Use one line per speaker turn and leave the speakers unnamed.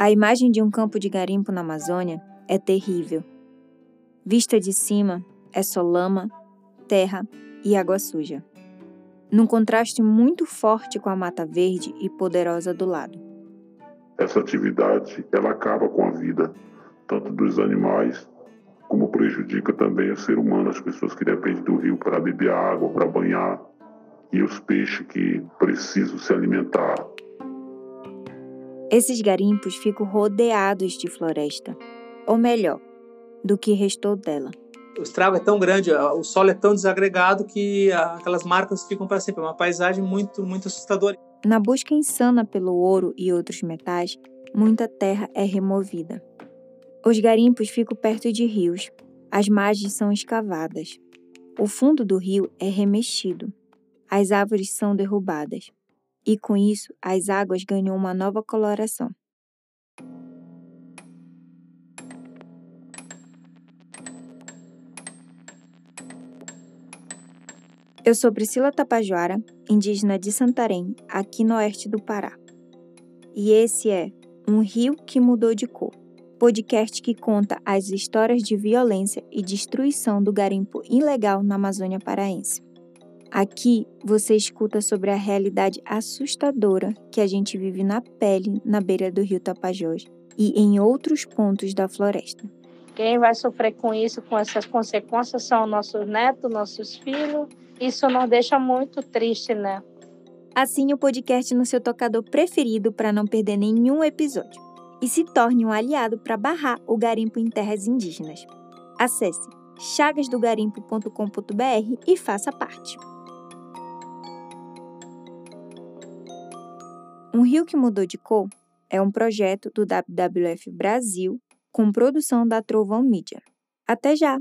A imagem de um campo de garimpo na Amazônia é terrível. Vista de cima, é só lama, terra e água suja. Num contraste muito forte com a mata verde e poderosa do lado.
Essa atividade, ela acaba com a vida, tanto dos animais, como prejudica também o ser humano, as pessoas que dependem do rio para beber água, para banhar, e os peixes que precisam se alimentar.
Esses garimpos ficam rodeados de floresta, ou melhor, do que restou dela.
O estrago é tão grande, o solo é tão desagregado que aquelas marcas ficam para sempre. É uma paisagem muito, muito assustadora.
Na busca insana pelo ouro e outros metais, muita terra é removida. Os garimpos ficam perto de rios. As margens são escavadas. O fundo do rio é remexido. As árvores são derrubadas. E com isso, as águas ganham uma nova coloração. Eu sou Priscila Tapajoara, indígena de Santarém, aqui no oeste do Pará. E esse é Um Rio que Mudou de Cor podcast que conta as histórias de violência e destruição do garimpo ilegal na Amazônia paraense. Aqui você escuta sobre a realidade assustadora que a gente vive na pele na beira do rio Tapajós e em outros pontos da floresta.
Quem vai sofrer com isso, com essas consequências, são nossos netos, nossos filhos. Isso nos deixa muito triste, né?
Assine o podcast no seu tocador preferido para não perder nenhum episódio e se torne um aliado para barrar o garimpo em terras indígenas. Acesse chagasdogarimpo.com.br e faça parte. Um Rio que Mudou de Cor é um projeto do WWF Brasil com produção da Trovão Mídia. Até já!